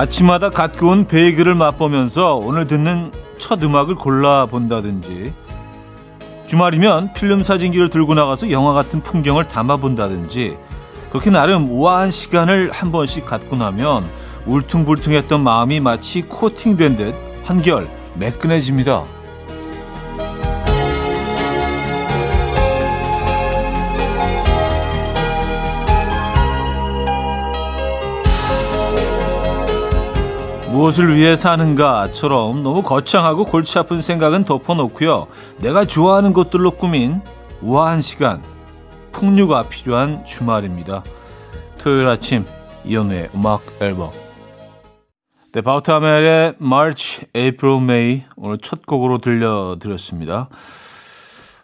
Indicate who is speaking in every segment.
Speaker 1: 아침마다 갓 구운 베이글을 맛보면서 오늘 듣는 첫 음악을 골라본다든지 주말이면 필름 사진기를 들고 나가서 영화 같은 풍경을 담아본다든지 그렇게 나름 우아한 시간을 한 번씩 갖고 나면 울퉁불퉁했던 마음이 마치 코팅된 듯 한결 매끈해집니다. 무엇을 위해 사는가처럼 너무 거창하고 골치 아픈 생각은 덮어놓고요. 내가 좋아하는 것들로 꾸민 우아한 시간, 풍류가 필요한 주말입니다. 토요일 아침 이연우의 음악 앨범 네, 바우타멜의 March, April, May 오늘 첫 곡으로 들려드렸습니다.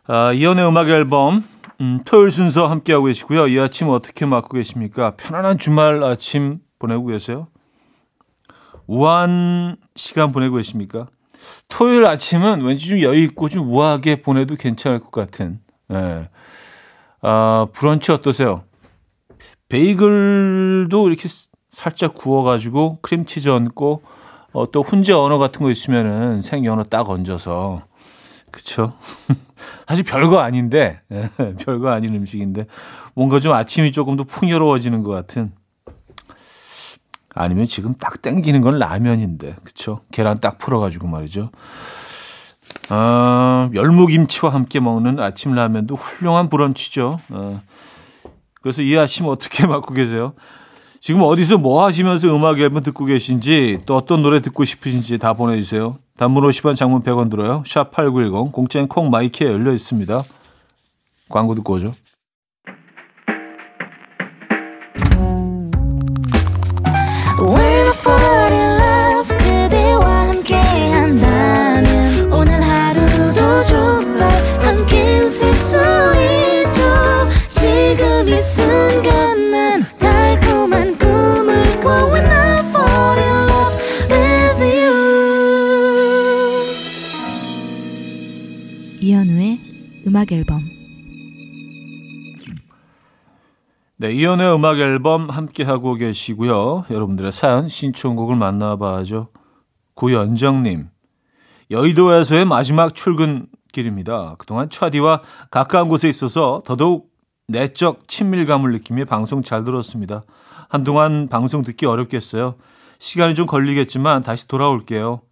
Speaker 1: 아, 이연의 음악 앨범 음, 토요일 순서 함께하고 계시고요. 이 아침 어떻게 맞고 계십니까? 편안한 주말 아침 보내고 계세요? 우아한 시간 보내고 계십니까? 토요일 아침은 왠지 좀 여유 있고 좀 우아하게 보내도 괜찮을 것 같은. 예. 아, 브런치 어떠세요? 베이글도 이렇게 살짝 구워가지고 크림치즈 얹고 어, 또 훈제 언어 같은 거 있으면은 생연어 딱 얹어서 그쵸? 사실 별거 아닌데 예, 별거 아닌 음식인데 뭔가 좀 아침이 조금 더 풍요로워지는 것 같은 아니면 지금 딱 땡기는 건 라면인데, 그쵸? 계란 딱 풀어가지고 말이죠. 아, 열무김치와 함께 먹는 아침 라면도 훌륭한 브런치죠. 아, 그래서 이 아침 어떻게 맞고 계세요? 지금 어디서 뭐 하시면서 음악 앨범 듣고 계신지 또 어떤 노래 듣고 싶으신지 다 보내주세요. 단문 50원 장문 100원 들어요. 샵 8910 공짜인 콩 마이키에 열려 있습니다. 광고 듣고 오죠. 네, 이연의 음악 앨범 함께 하고 계시고요. 여러분들의 사연 신청곡을 만나봐죠. 구연정님, 여의도에서의 마지막 출근길입니다. 그동안 차디와 가까운 곳에 있어서 더더욱 내적 친밀감을 느끼며 방송 잘 들었습니다. 한동안 방송 듣기 어렵겠어요. 시간이 좀 걸리겠지만 다시 돌아올게요.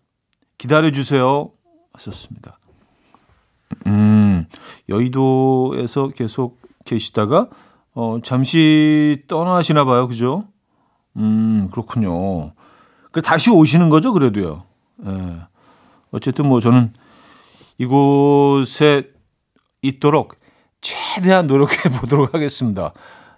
Speaker 1: 기다려주세요. 하셨습니다. 음, 여의도에서 계속 계시다가, 어, 잠시 떠나시나 봐요. 그죠? 음, 그렇군요. 그 다시 오시는 거죠, 그래도요. 예. 어쨌든 뭐 저는 이곳에 있도록 최대한 노력해 보도록 하겠습니다.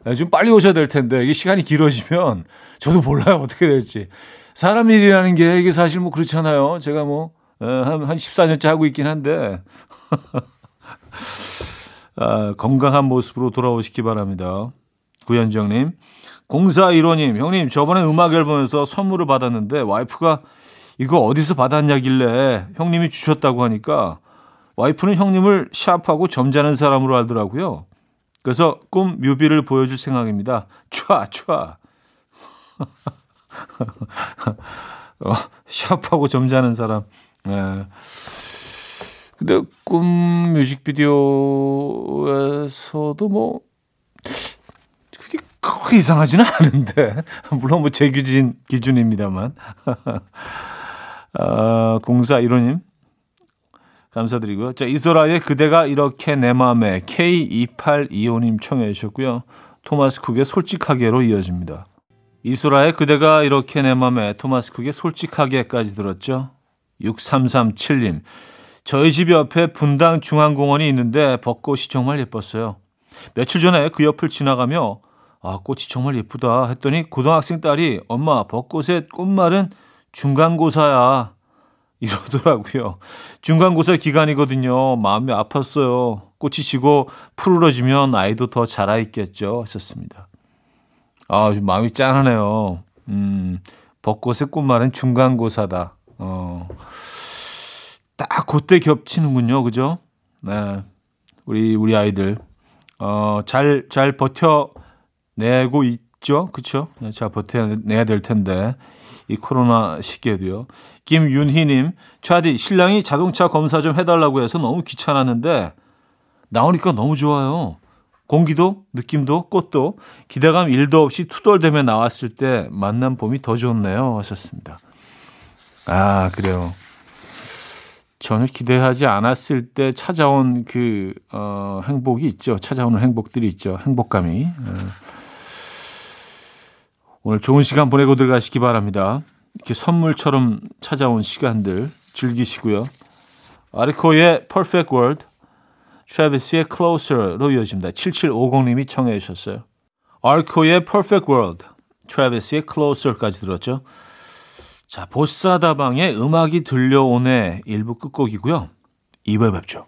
Speaker 1: 예, 좀 빨리 오셔야 될 텐데, 이게 시간이 길어지면 저도 몰라요. 어떻게 될지. 사람 일이라는 게 이게 사실 뭐 그렇잖아요. 제가 뭐, 예, 한, 한 14년째 하고 있긴 한데. 아, 건강한 모습으로 돌아오시기 바랍니다. 구현정님. 0415님, 형님, 저번에 음악 앨범에서 선물을 받았는데 와이프가 이거 어디서 받았냐길래 형님이 주셨다고 하니까 와이프는 형님을 샵하고 점잖은 사람으로 알더라고요. 그래서 꿈 뮤비를 보여줄 생각입니다. 촤, 촤. 어, 샵하고 점잖은 사람. 네. 근데 꿈 뮤직비디오에서도 뭐 그게 크게 이상하지는 않은데 물론 뭐 제 기준 기준입니다만 아, 공사 1호님 감사드리고요. 자 이소라의 그대가 이렇게 내 마음에 K2825님 청해 주셨고요. 토마스 쿡의 솔직하게로 이어집니다. 이소라의 그대가 이렇게 내 맘에 토마스 쿡의 솔직하게까지 들었죠. 6337님. 저희 집 옆에 분당 중앙공원이 있는데 벚꽃이 정말 예뻤어요. 며칠 전에 그 옆을 지나가며 아, 꽃이 정말 예쁘다 했더니 고등학생 딸이 엄마 벚꽃의 꽃말은 중간고사야 이러더라고요. 중간고사 기간이거든요. 마음이 아팠어요. 꽃이 지고 푸르러지면 아이도 더 자라 있겠죠. 하셨습니다. 아, 마음이 짠하네요. 음, 벚꽃의 꽃말은 중간고사다. 어. 딱 그때 겹치는군요. 그죠? 네. 우리, 우리 아이들. 어, 잘, 잘 버텨내고 있죠. 네, 잘 버텨내야 될 텐데. 이 코로나 시기에도요. 김윤희님, 차디, 신랑이 자동차 검사 좀 해달라고 해서 너무 귀찮았는데, 나오니까 너무 좋아요. 공기도, 느낌도, 꽃도, 기대감 1도 없이 투덜대며 나왔을 때 만난 봄이 더 좋네요. 하셨습니다. 아, 그래요. 전혀 기대하지 않았을 때 찾아온 그, 어, 행복이 있죠. 찾아오는 행복들이 있죠. 행복감이. 어. 오늘 좋은 시간 보내고 들어가시기 바랍니다. 이렇게 선물처럼 찾아온 시간들 즐기시고요. 아르코의 Perfect World, 트래비스의 Closer로 이어집니다. 7750님이 청해 주셨어요. 아르코의 Perfect World, 트래비스의 Closer까지 들었죠. 자, 보사다방의 음악이 들려오네 일부 끝곡이고요. 2부에 뵙죠.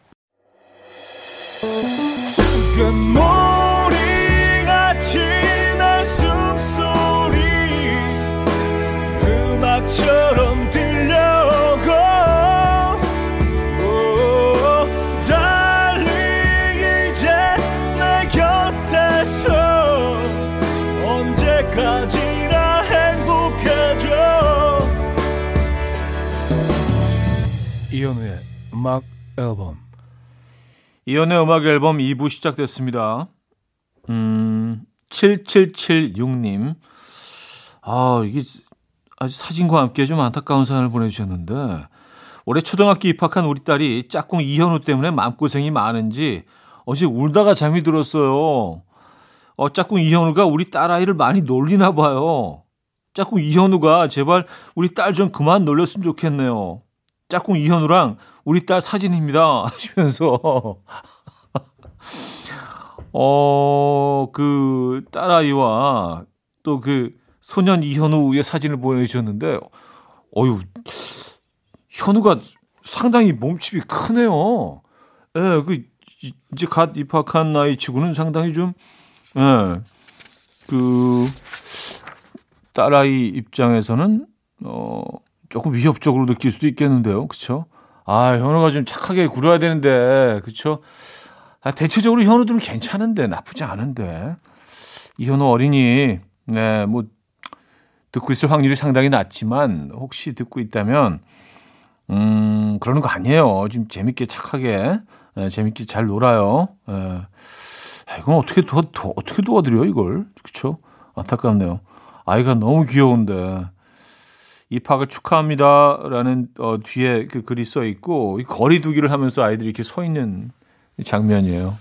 Speaker 1: 음악 앨범 이현우의 음악 앨범 2부 시작됐습니다. 음, 7776님. 아, 이게 아주 사진과 함께 좀 안타까운 사연을 보내주셨는데 올해 초등학교 입학한 우리 딸이 짝꿍 이현우 때문에 마음고생이 많은지 어제 울다가 잠이 들었어요. 어, 짝꿍 이현우가 우리 딸아이를 많이 놀리나 봐요. 짝꿍 이현우가 제발 우리 딸 좀 그만 놀렸으면 좋겠네요. 짝꿍 이현우랑 우리 딸 사진입니다. 하시면서 어, 그 딸아이와 또 그 소년 이현우의 사진을 보내주셨는데, 어유 현우가 상당히 몸집이 크네요. 예, 그, 이제 갓 입학한 나이 치고는 상당히 좀, 예, 그, 딸아이 입장에서는, 어, 조금 위협적으로 느낄 수도 있겠는데요. 그쵸? 아, 현우가 좀 착하게 굴어야 되는데, 그쵸? 아, 대체적으로 현우들은 괜찮은데, 나쁘지 않은데. 이 현우 어린이, 네, 뭐, 듣고 있을 확률이 상당히 낮지만 혹시 듣고 있다면 음 그러는 거 아니에요. 좀 재밌게 착하게 에, 재밌게 잘 놀아요. 에. 아, 이건 어떻게 도, 도 어떻게 도와드려 이걸 그렇죠? 안타깝네요. 아이가 너무 귀여운데 입학을 축하합니다라는 어, 뒤에 그 글이 써 있고 거리두기를 하면서 아이들이 이렇게 서 있는 장면이에요.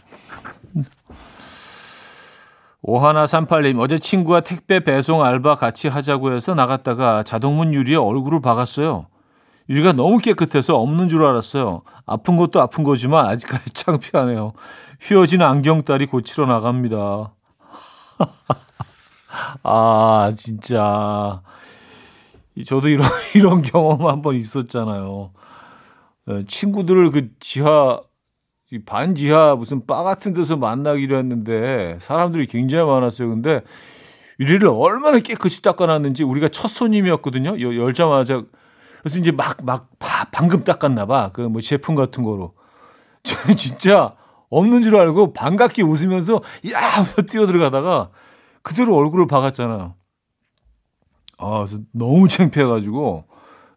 Speaker 1: 오하나 삼팔님 어제 친구와 택배 배송 알바 같이 하자고 해서 나갔다가 자동문 유리에 얼굴을 박았어요. 유리가 너무 깨끗해서 없는 줄 알았어요. 아픈 것도 아픈 거지만 아직까지 창피하네요. 휘어진 안경딸이 고치러 나갑니다. 아, 진짜. 저도 이런, 이런 경험 한번 있었잖아요. 네, 친구들을 그 지하 이 반지하 무슨 바 같은 데서 만나기로 했는데 사람들이 굉장히 많았어요. 근데 유리를 얼마나 깨끗이 닦아놨는지 우리가 첫 손님이었거든요. 열자마자 그래서 이제 막 막 방금 닦았나 봐. 그 뭐 제품 같은 거로. 저는 진짜 없는 줄 알고 반갑게 웃으면서 야 하면서 뛰어들어가다가 그대로 얼굴을 박았잖아요. 아, 그래서 너무 창피해가지고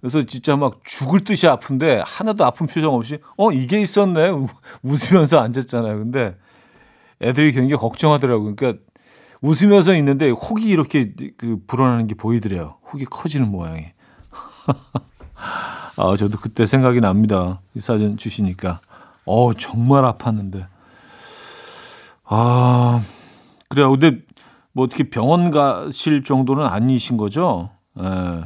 Speaker 1: 그래서 진짜 막 죽을 듯이 아픈데 하나도 아픈 표정 없이 어 이게 있었네 웃으면서 앉았잖아요. 근데 애들이 굉장히 걱정하더라고요. 그러니까 웃으면서 있는데 혹이 이렇게 그 불어나는 게 보이더래요. 혹이 커지는 모양이. 아 저도 그때 생각이 납니다. 이 사진 주시니까 어 정말 아팠는데 아 그래요. 근데 뭐 어떻게 병원 가실 정도는 아니신 거죠? 예.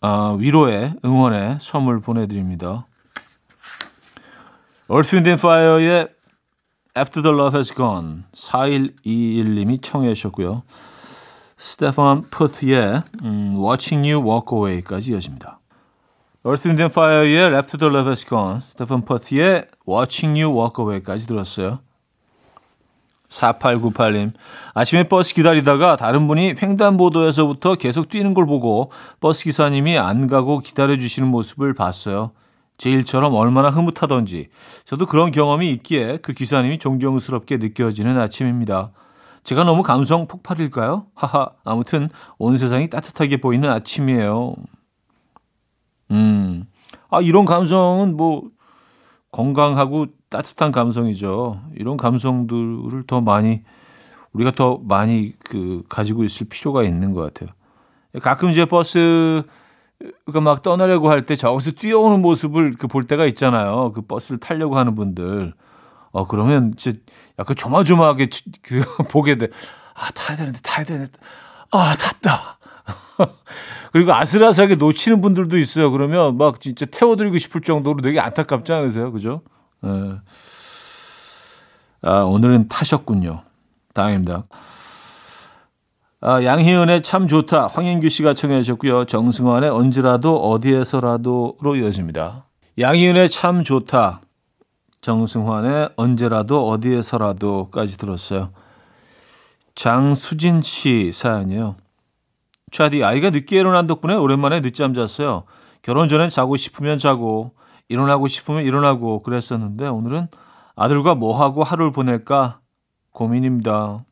Speaker 1: 아, 위로의 응원의 선물 보내드립니다. Earth, Wind and Fire의 After the Love Has Gone 4121님이 청해 주셨고요. 스테판 푸트의 음, Watching You Walk Away까지 이어집니다. Earth, Wind and Fire의 After the Love Has Gone 스테판 푸트의 Watching You Walk Away까지 들었어요. 4898님. 아침에 버스 기다리다가 다른 분이 횡단보도에서부터 계속 뛰는 걸 보고 버스 기사님이 안 가고 기다려주시는 모습을 봤어요. 제 일처럼 얼마나 흐뭇하던지. 저도 그런 경험이 있기에 그 기사님이 존경스럽게 느껴지는 아침입니다. 제가 너무 감성 폭발일까요? 하하. 아무튼 온 세상이 따뜻하게 보이는 아침이에요. 음. 아, 이런 감성은 뭐 건강하고 따뜻한 감성이죠. 이런 감성들을 더 많이 우리가 더 많이 그 가지고 있을 필요가 있는 것 같아요. 가끔 이제 버스가 막 떠나려고 할 때 저기서 뛰어오는 모습을 그 볼 때가 있잖아요. 그 버스를 타려고 하는 분들. 어 그러면 진짜 약간 조마조마하게 그 보게 돼. 아 타야 되는데 타야 되는데 아 탔다. 그리고 아슬아슬하게 놓치는 분들도 있어요. 그러면 막 진짜 태워드리고 싶을 정도로 되게 안타깝지 않으세요? 그죠? 예. 아, 오늘은 타셨군요. 다행입니다. 아, 양희은의 참 좋다. 황인규 씨가 청해 주셨고요. 정승환의 언제라도 어디에서라도로 이어집니다. 양희은의 참 좋다. 정승환의 언제라도 어디에서라도까지 들었어요. 장수진 씨 사연이요. 차디 아이가 늦게 일어난 덕분에 오랜만에 늦잠 잤어요. 결혼 전엔 자고 싶으면 자고 일어나고 싶으면 일어나고 그랬었는데 오늘은 아들과 뭐 하고 하루를 보낼까 고민입니다.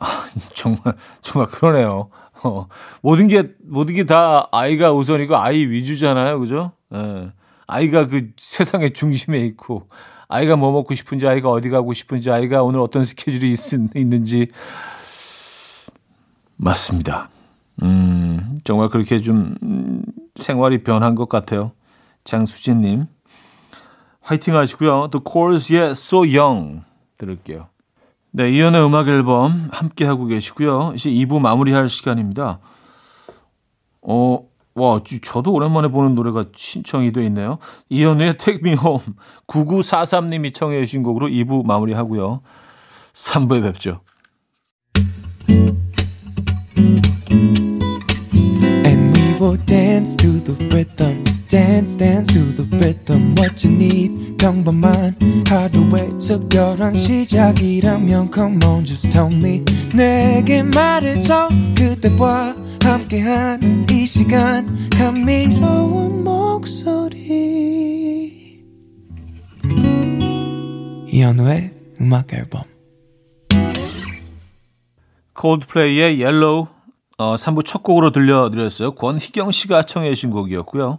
Speaker 1: 아, 정말 정말 그러네요. 어, 모든 게 모든 게 다 아이가 우선이고 아이 위주잖아요, 그죠? 예. 아이가 그 세상의 중심에 있고 아이가 뭐 먹고 싶은지 아이가 어디 가고 싶은지 아이가 오늘 어떤 스케줄이 있, 있는지 맞습니다. 음, 정말 그렇게 좀 음, 생활이 변한 것 같아요. 장수진님. 화이팅 하시고요. The Cores의 So Young 들을게요. 네, 이연의 음악 앨범 함께 하고 계시고요. 이제 2부 마무리할 시간입니다. 어, 와, 저도 오랜만에 보는 노래가 신청이 돼 있네요. 이연의 Take Me Home 9943님이 청해 주신 곡으로 2부 마무리하고요. 3부에 뵙죠. And we will dance to the rhythm. Dance dance to the rhythm what you need. 평범한 하루의 특별한 시작이라면 come on just tell me. 내게 말해줘 그대와 함께한 이 시간. 감미로운 목소리. 이현우의 음악 앨범. Coldplay의 Yellow 어, 3부 첫 곡으로 들려드렸어요. 권희경 씨가 청해 주신 곡이었고요.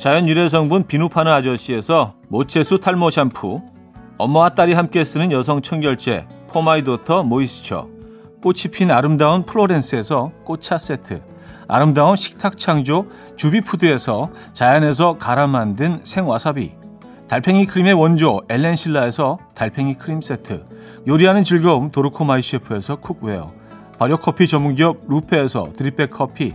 Speaker 1: 자연 유래 성분 비누 파는 아저씨에서 모체수 탈모 샴푸, 엄마와 딸이 함께 쓰는 여성 청결제 For My Daughter Moisture, 꽃이 핀 아름다운 플로렌스에서 꽃차 세트, 아름다운 식탁 창조 주비푸드에서 자연에서 갈아 만든 생와사비, 달팽이 크림의 원조 엘렌실라에서 달팽이 크림 세트, 요리하는 즐거움 도루코 마이셰프에서 cookware, 발효 커피 전문기업 루페에서 drip bag 커피,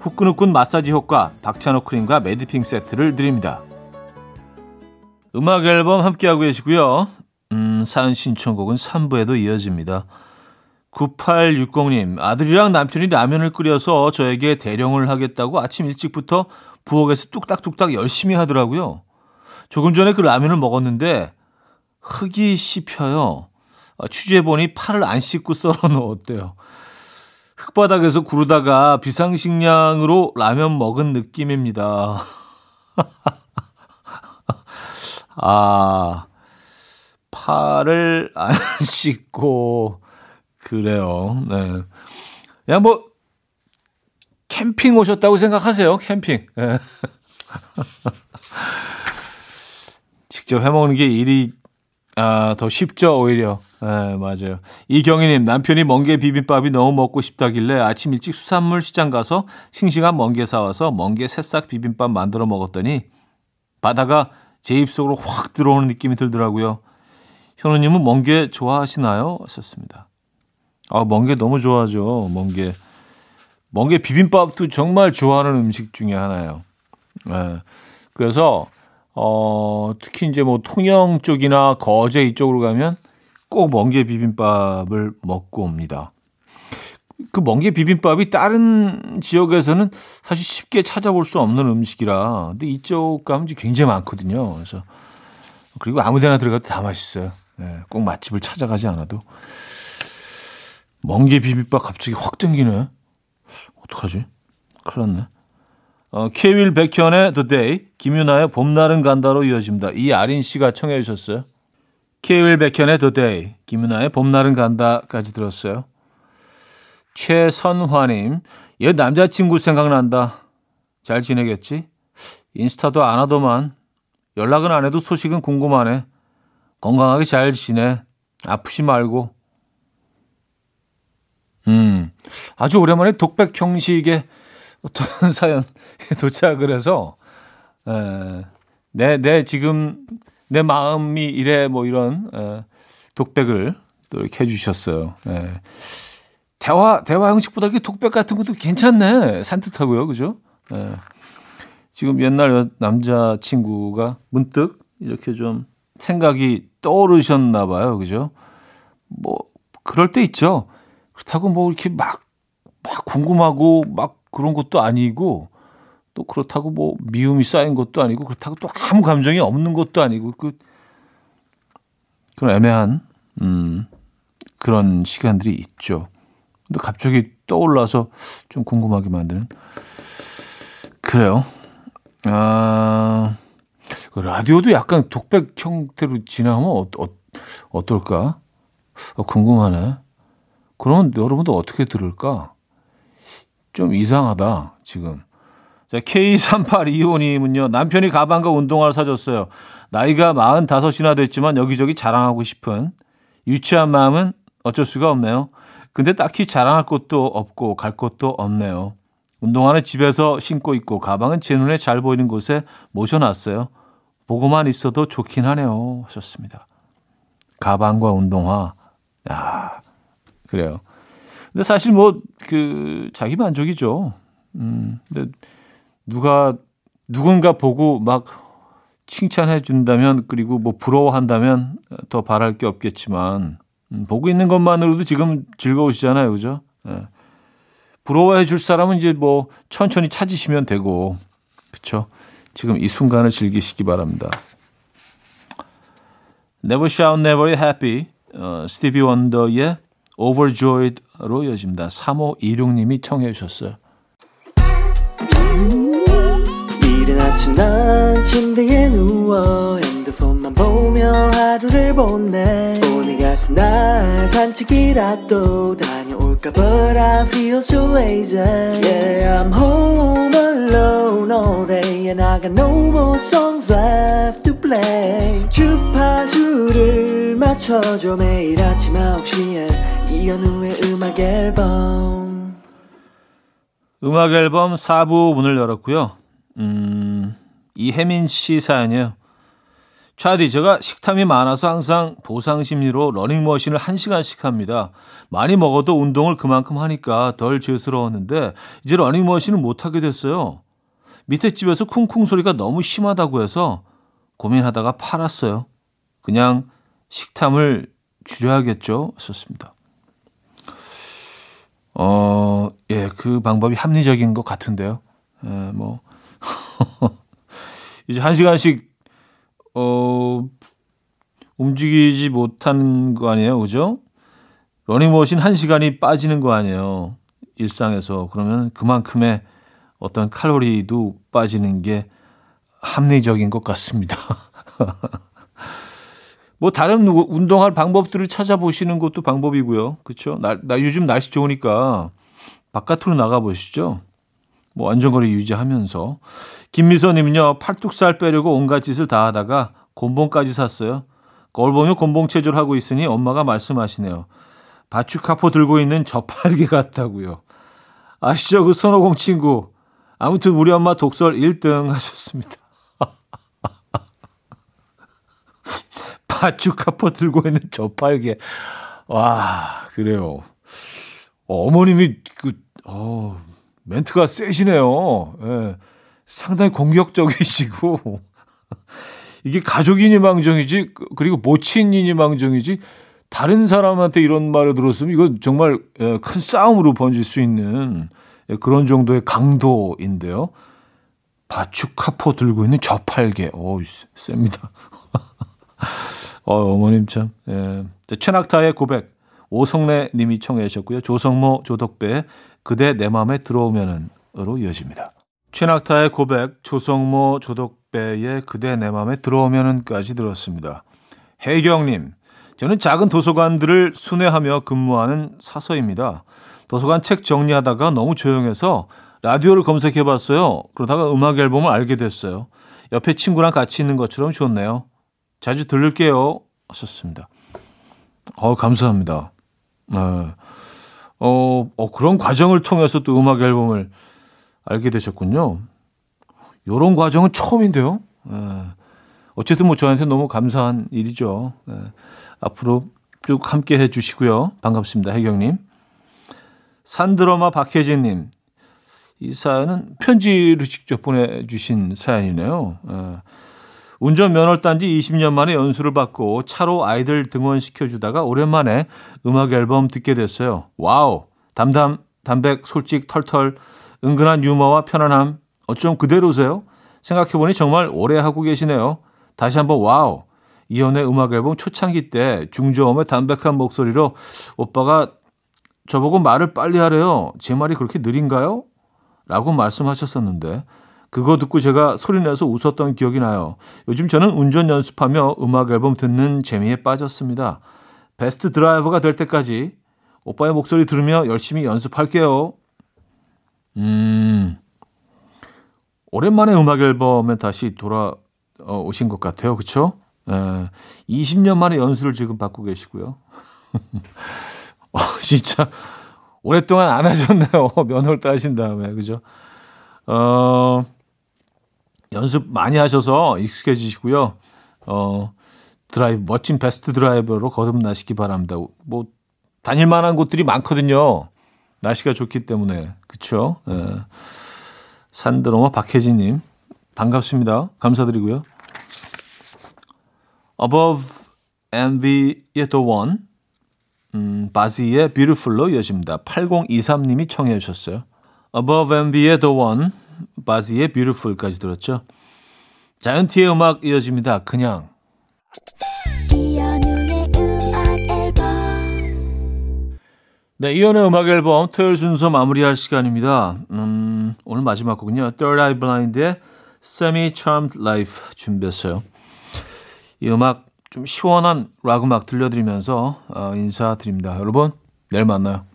Speaker 1: 후끈후끈 마사지 효과 박찬호 크림과 매디핑 세트를 드립니다. 음악 앨범 함께하고 계시고요. 음, 사연 신청곡은 3부에도 이어집니다. 9860님, 아들이랑 남편이 라면을 끓여서 저에게 대령을 하겠다고 아침 일찍부터 부엌에서 뚝딱뚝딱 열심히 하더라고요. 조금 전에 그 라면을 먹었는데 흙이 씹혀요. 아, 취재해보니 팔을 안 씻고 썰어 놓았대요. 흙바닥에서 구르다가 비상식량으로 라면 먹은 느낌입니다. 아, 팔을 안 씻고, 그래요. 네. 그냥 뭐, 캠핑 오셨다고 생각하세요, 캠핑. 네. 직접 해먹는 게 일이 아, 더 쉽죠, 오히려. 네, 맞아요. 이경희님, 남편이 멍게 비빔밥이 너무 먹고 싶다길래 아침 일찍 수산물 시장 가서 싱싱한 멍게 사와서 멍게 새싹 비빔밥 만들어 먹었더니 바다가 제 입속으로 확 들어오는 느낌이 들더라고요. 현우님은 멍게 좋아하시나요? 하셨습니다. 아, 멍게 너무 좋아하죠, 멍게. 멍게 비빔밥도 정말 좋아하는 음식 중에 하나예요. 네. 그래서 어, 특히 이제 뭐 통영 쪽이나 거제 이쪽으로 가면 꼭 멍게 비빔밥을 먹고 옵니다. 그 멍게 비빔밥이 다른 지역에서는 사실 쉽게 찾아볼 수 없는 음식이라 근데 이쪽 가면 굉장히 많거든요. 그래서 그리고 아무데나 들어가도 다 맛있어요. 네, 꼭 맛집을 찾아가지 않아도 멍게 비빔밥 갑자기 확 땡기네. 어떡하지? 큰일 났네. 어, 케윌 백현의 The Day, 김윤아의 봄날은 간다로 이어집니다. 이 아린 씨가 청해 주셨어요. 케윌 백현의 The Day, 김윤아의 봄날은 간다까지 들었어요. 최선화님, 얘 남자친구 생각난다. 잘 지내겠지? 인스타도 안 하더만. 연락은 안 해도 소식은 궁금하네. 건강하게 잘 지내. 아프지 말고. 음, 아주 오랜만에 독백 형식의 어떤 사연 도착을 해서 에, 내, 내 지금 내 마음이 이래 뭐 이런 에, 독백을 또 이렇게 해주셨어요. 에. 대화 대화 형식보다 이렇게 독백 같은 것도 괜찮네 산뜻하고요, 그죠? 에. 지금 옛날 남자 친구가 문득 이렇게 좀 생각이 떠오르셨나 봐요, 그죠? 뭐 그럴 때 있죠. 그렇다고 뭐 이렇게 막 막 궁금하고 막 그런 것도 아니고 또 그렇다고 뭐 미움이 쌓인 것도 아니고 그렇다고 또 아무 감정이 없는 것도 아니고 그 그런 애매한 음 그런 시간들이 있죠. 근데 갑자기 떠올라서 좀 궁금하게 만드는 그래요. 아그 라디오도 약간 독백 형태로 진행하면 어, 어, 어떨까? 어, 궁금하네. 그러면 여러분도 어떻게 들을까? 좀 이상하다, 지금. 자, K3825님은요, 남편이 가방과 운동화를 사줬어요. 나이가 45이나 됐지만 여기저기 자랑하고 싶은 유치한 마음은 어쩔 수가 없네요. 근데 딱히 자랑할 것도 없고 갈 것도 없네요. 운동화는 집에서 신고 있고 가방은 제 눈에 잘 보이는 곳에 모셔놨어요. 보고만 있어도 좋긴 하네요. 하셨습니다. 가방과 운동화. 야, 그래요. 근데 사실 뭐 그 자기 만족이죠. 음. 근데 누가 누군가 보고 막 칭찬해 준다면 그리고 뭐 부러워한다면 더 바랄 게 없겠지만 음, 보고 있는 것만으로도 지금 즐거우시잖아요. 그죠? 예. 부러워해 줄 사람은 이제 뭐 천천히 찾으시면 되고. 그렇죠? 지금 이 순간을 즐기시기 바랍니다. Never Shout Never Happy 어, 스티비 원더의 Overjoyed로 이어집니다. 3526님이 청해 주셨어요. 보내 오늘 같은 날 산책이라도 다녀올까 But I feel so lazy Yeah I'm home alone all day And I got no more songs left to play 주파수를 맞춰줘 매일 아침 9시에 이현우의 음악 앨범 음악 앨범 4부 문을 열었고요. 음, 이혜민 씨 사연이에요. 차디, 제가 식탐이 많아서 항상 보상 심리로 러닝머신을 1시간씩 합니다. 많이 먹어도 운동을 그만큼 하니까 덜 죄스러웠는데 이제 러닝머신을 못 하게 됐어요. 밑에 집에서 쿵쿵 소리가 너무 심하다고 해서 고민하다가 팔았어요. 그냥 식탐을 줄여야겠죠? 썼습니다. 어, 예, 그 방법이 합리적인 것 같은데요. 예, 뭐. 이제 한 시간씩, 어, 움직이지 못하는 거 아니에요. 그죠? 러닝머신 한 시간이 빠지는 거 아니에요. 일상에서. 그러면 그만큼의 어떤 칼로리도 빠지는 게 합리적인 것 같습니다. 뭐 다른 운동할 방법들을 찾아보시는 것도 방법이고요. 그렇죠? 나, 나 요즘 날씨 좋으니까 바깥으로 나가 보시죠. 뭐 안전거리 유지하면서 김미선님은요 팔뚝살 빼려고 온갖 짓을 다 하다가 곤봉까지 샀어요. 거울 보며 곤봉 체조를 하고 있으니 엄마가 말씀하시네요. 바추카포 들고 있는 저팔계 같다고요. 아시죠? 그 손오공 친구. 아무튼 우리 엄마 독설 1등 하셨습니다. 바추카포 들고 있는 저팔계. 와, 그래요. 어머님이 그, 어, 멘트가 세시네요. 예. 상당히 공격적이시고. 이게 가족이니 망정이지, 그리고 모친이니 망정이지, 다른 사람한테 이런 말을 들었으면 이건 정말 예, 큰 싸움으로 번질 수 있는 예, 그런 정도의 강도인데요. 바축카포 들고 있는 저팔계. 오, 셉니다. 어, 어머님 참. 예. 최낙타의 고백. 오성래 님이 청해 주셨고요. 조성모, 조덕배, 그대 내 맘에 들어오면은 으로 이어집니다. 최낙타의 고백, 조성모, 조덕배의 그대 내 맘에 들어오면은까지 들었습니다. 혜경님, 저는 작은 도서관들을 순회하며 근무하는 사서입니다. 도서관 책 정리하다가 너무 조용해서 라디오를 검색해 봤어요. 그러다가 음악 앨범을 알게 됐어요. 옆에 친구랑 같이 있는 것처럼 좋네요. 자주 들을게요. 하셨습니다. 어, 감사합니다. 네. 어, 어, 그런 과정을 통해서 또 음악 앨범을 알게 되셨군요. 요런 과정은 처음인데요. 네. 어쨌든 뭐 저한테 너무 감사한 일이죠. 네. 앞으로 쭉 함께 해 주시고요. 반갑습니다. 혜경님. 산드러마 박혜진님. 이 사연은 편지를 직접 보내주신 사연이네요. 네. 운전 면허 딴지 20년 만에 연수를 받고 차로 아이들 등원시켜 주다가 오랜만에 음악 앨범 듣게 됐어요. wow! 담담, 담백, 솔직, 털털, 은근한 유머와 편안함. 어쩜 그대로세요? 생각해보니 정말 오래 하고 계시네요. 다시 한번 wow! 이현우의 음악 앨범 초창기 때 중저음의 담백한 목소리로 오빠가 저보고 말을 빨리 하래요. 제 말이 그렇게 느린가요? 라고 말씀하셨었는데 그거 듣고 제가 소리내서 웃었던 기억이 나요. 요즘 저는 운전 연습하며 음악 앨범 듣는 재미에 빠졌습니다. 베스트 드라이버가 될 때까지 오빠의 목소리 들으며 열심히 연습할게요. 음, 오랜만에 음악 앨범에 다시 돌아오신 것 같아요. 그쵸? 예, 20년 만에 연수를 지금 받고 계시고요. 어, 진짜 오랫동안 안 하셨네요. 면허를 따신 다음에. 그죠? 어, 연습 많이 하셔서 익숙해지시고요. 어, 드라이브, 멋진 베스트 드라이버로 거듭나시기 바랍니다. 뭐, 다닐 만한 곳들이 많거든요. 날씨가 좋기 때문에. 그쵸? 예. 산드로마 박혜진님. 반갑습니다. 감사드리고요. Above and Bey의 The One. 음, 바지의 Beautiful로 이어집니다. 8023님이 청해 주셨어요. Above and Bey의 The One. 바지의 Beautiful까지 들었죠. 자이언티의 음악 이어집니다. 그냥. 네, 이연의 음악 앨범 토요일 순서 마무리할 시간입니다. 음, 오늘 마지막 곡은요. Third Eye Blind의 Semi Charmed Life 준비했어요. 이 음악 좀 시원한 락 음악 들려드리면서 어, 인사드립니다. 여러분, 내일 만나요.